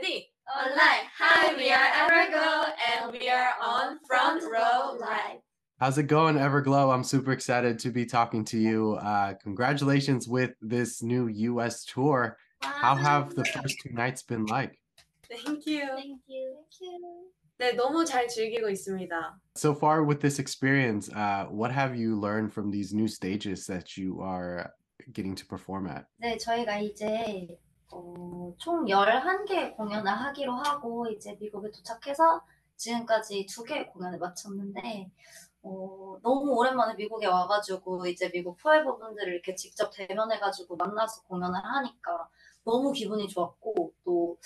ready? Online. Hi, we are Everglow, and we are on Front Row Live. How's it going, Everglow? I'm super excited to be talking to you. Uh, congratulations with this new US tour. How have the first two nights been like? Thank you. Thank you. Thank you. 네, 너무 잘 즐기고 있습니다. So far with this experience, uh, what have you learned from these new stages that you are getting to perform at? 네, 저희가 이제 어, 총 11개 공연을 하기로 하고 이제 미국에 도착해서 지금까지 두개 공연을 마쳤는데 어, 너무 오랜만에 미국에 와가지고 이제 미국 포에버 분들을 이렇게 직접 대면해가지고 만나서 공연을 하니까 너무 기분이 좋았고 또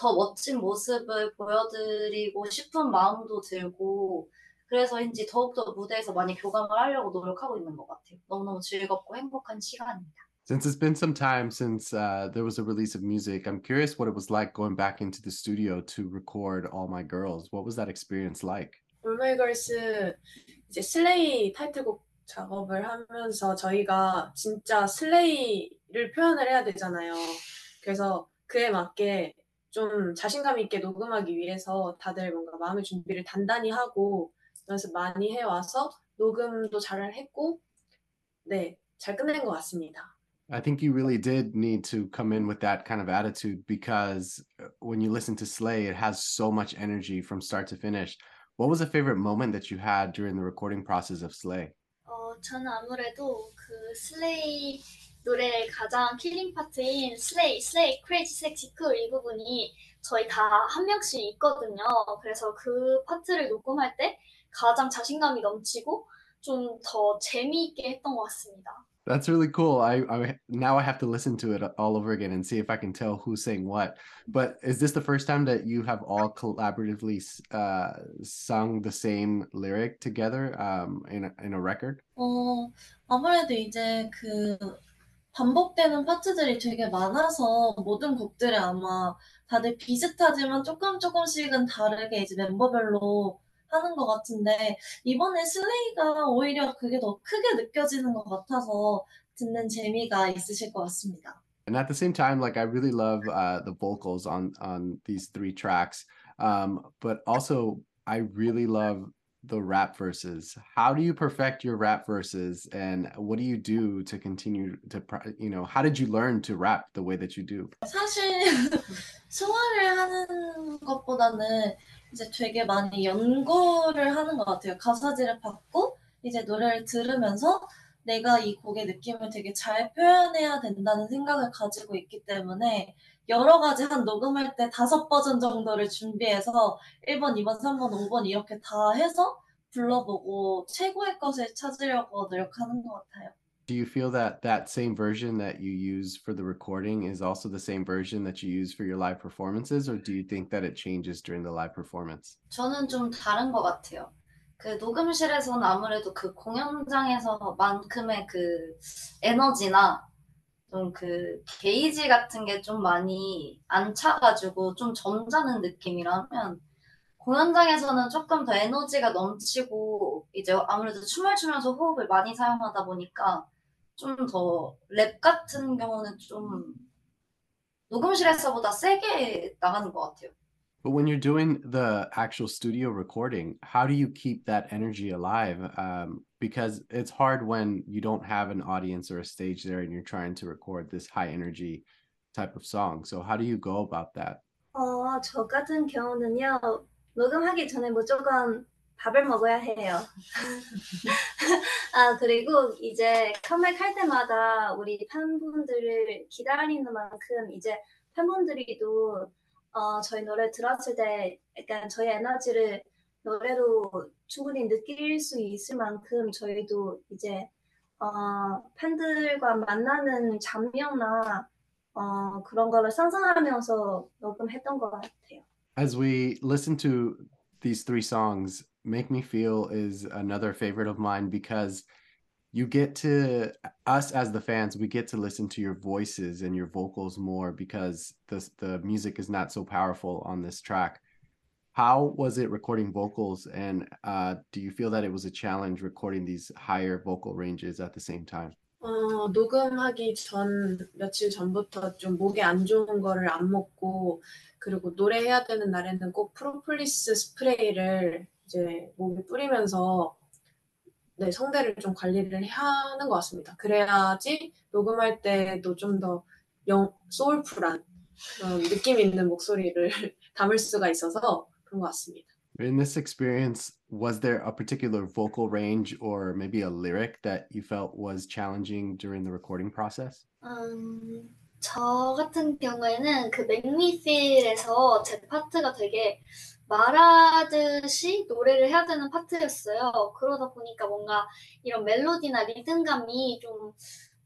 더 멋진 모습을 보여드리고 싶은 마음도 들고 그래서인지 더욱더 무대에서 많이 교감을 하려고 노력하고 있는 것 같아요. 너무너무 즐겁고 행복한 시간입니다. Since it's been some time since uh, there was a release of music, I'm curious what it was like going back into the studio to record All My Girls. What was that experience like? 올마이걸스 이제 슬레이 타이틀곡 작업을 하면서 저희가 진짜 슬레이를 표현을 해야 되잖아요. 그래서 그에 맞게 좀 자신감 있게 녹음하기 위해서 다들 뭔가 마음의 준비를 단단히 하고 연습 많이 해와서 녹음도 잘 했고 네, 잘 끝낸 것 같습니다. I think you really did need to come in with that kind of attitude because uh, when you listen to Slay, it has so much energy from start to finish. What was a favorite moment that you had during the recording process of Slay? 어, 저는 아무래도 그 슬레이 노래의 가장 킬링 파트인 슬레이, 슬레이, 크레이지, 섹시, 쿨 이 부분이 저희 다 한 명씩 있거든요. 그래서 그 파트를 녹음할 때 가장 자신감이 넘치고 좀 더 재미있게 했던 것 같습니다. That's really cool. I, I now I have to listen to it all over again and see if I can tell who's saying what. But is this the first time that you have all collaboratively uh, sung the same lyric together um, in a, in a record? 어, 아무래도 이제 그 반복되는 파트들이 되게 많아서 모든 곡들이 아마 다들 비슷하지만 조금 조금씩은 다르게 이제 멤버별로 하는 것 같은데 이번에 슬레이가 오히려 그게 더 크게 느껴지는 것 같아서 듣는 재미가 있으실 것 같습니다. And at the same time, like I really love uh, the vocals on on these three tracks, um, but also I really love the rap verses. How do you perfect your rap verses, and what do you do to continue to, you know, how did you learn to rap the way that you do? 사실 소화를 하는 것보다는 이제 되게 많이 연구를 하는 것 같아요. 가사지를 받고 이제 노래를 들으면서 내가 이 곡의 느낌을 되게 잘 표현해야 된다는 생각을 가지고 있기 때문에 여러 가지 한 녹음할 때 다섯 버전 정도를 준비해서 1번, 2번, 3번, 5번 이렇게 다 해서 불러보고 최고의 것을 찾으려고 노력하는 것 같아요. Do you feel that that same version that you use for the recording is also the same version that you use for your live performances, or do you think that it changes during the live performance? 저는 좀 다른 것 같아요. 그 녹음실에서는 아무래도 그 공연장에서만큼의 그 에너지나 좀 그 게이지 같은 게 좀 많이 안 차가지고 좀 점잖은 느낌이라면 공연장에서는 조금 더 에너지가 넘치고 이제 아무래도 춤을 추면서 호흡을 많이 사용하다 보니까 좀 더 랩 같은 경우는 좀 녹음실에서보다 세게 나가는 것 같아요. But when you're doing the actual studio recording, how do you keep that energy alive? Um, because it's hard when you don't have an audience or a stage there and you're trying to record this high energy type of song. So how do you go about that? 어, 저 같은 경우는요, 녹음하기 전에 무조건 밥을 먹어야 해요. 아, 그리고 이제 컴백할 때마다 우리 팬분들을 기다리는 만큼 이제 팬분들이도 어, 저희 노래 들었을 때 약간 저희 에너지를 노래로 충분히 느낄 수 있을 만큼 저희도 이제 어, 팬들과 만나는 장면이나 어, 그런 거를 상상하면서 녹음했던 것 같아요. As we listen to these three songs, Make Me Feel is another favorite of mine because you get to us as the fans we get to listen to your voices and your vocals more because the the music is not so powerful on this track. How was it recording vocals? And uh, do you feel that it was a challenge recording these higher vocal ranges at the same time 어, 녹음하기 전 며칠 전부터 좀 목에 안 좋은 거를 안 먹고 그리고 노래해야 되는 날에는 꼭 프로폴리스 스프레이를 이제 목에 뿌리면서 네, 성대를 좀 관리를 하는 것 같습니다. 그래야지 녹음할 때도 좀 더 소울풀한 그런 느낌 있는 목소리를 담을 수가 있어서 그런 것 같습니다. In this experience, was there a particular vocal range or maybe a lyric that you felt was challenging during the recording process? 음, 저 같은 경우에는 그 맥미필에서 제 파트가 되게 말하듯이 노래를 해야 되는 파트였어요. 그러다 보니까 뭔가 이런 멜로디나 리듬감이 좀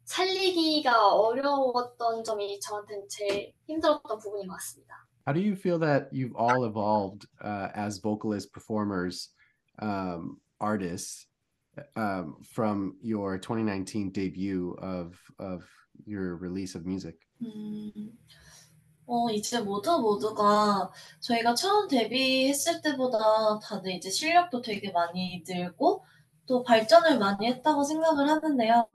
살리기가 어려웠던 점이 저한테는 제일 힘들었던 부분인 것 같습니다. How do you feel that you've all evolved uh, as vocalists, performers, um, artists um, from your 2019 debut of of your release of music? 음, 어, 이제 모두 모두가 저희가 처음 데뷔했을 때보다 다들 이제 실력도 되게 많이 늘고 또 발전을 많이 했다고 생각을 하는데요.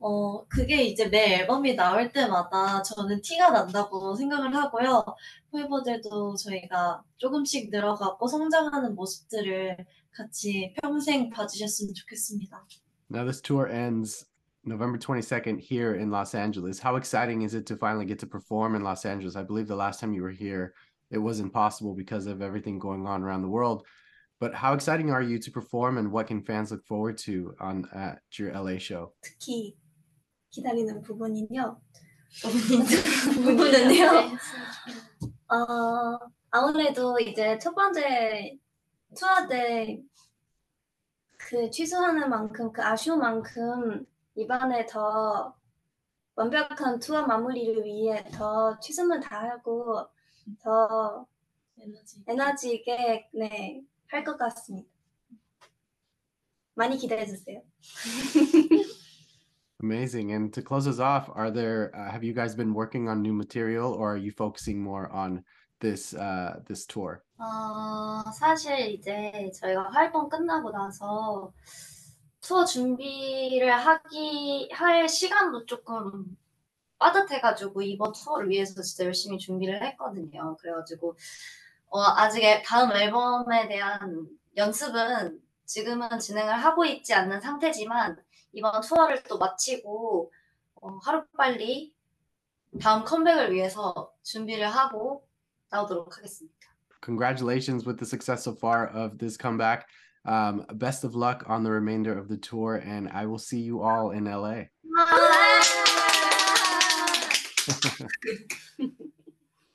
어, 그게 이제 매 앨범이 나올 때마다 저는 티가 난다고 생각을 하고요. 멤버들도 저희가 조금씩 늘어가고 성장하는 모습들을 같이 평생 봐주셨으면 좋겠습니다. Now this tour ends November 22nd here in Los Angeles. How exciting is it to finally get to perform in Los Angeles? I believe the last time you were here, it was impossible because of everything going on around the world. But how exciting are you to perform and what can fans look forward to on at your LA show? 특히 기다리는 부분은요. 부분은요. 어, 아무래도 이제 첫 번째 투어 때 그 취소하는 만큼 그 아쉬운 만큼 이번에 더 완벽한 투어 마무리를 위해 더 최선을 다하고 더 에너지. 에너지 있게 네, 할 것 같습니다. 많이 기대해 주세요. Amazing. And to close us off, are there uh, have you guys been working on new material or are you focusing more on this uh this tour? 어, 사실 이제 저희가 활동 끝나고 나서 투어 준비를 하기 할 시간도 조금 빠듯해가지고 이번 투어를 위해서 진짜 열심히 준비를 했거든요. 그래가지고 어, 아직 다음 앨범에 대한 연습은 지금은 진행을 하고 있지 않는 상태지만 이번 투어를 또 마치고 어, 하루빨리 다음 컴백을 위해서 준비를 하고 나오도록 하겠습니다. Congratulations with the success so far of this comeback. Um, best of luck on the remainder of the tour, and I will see you all in LA.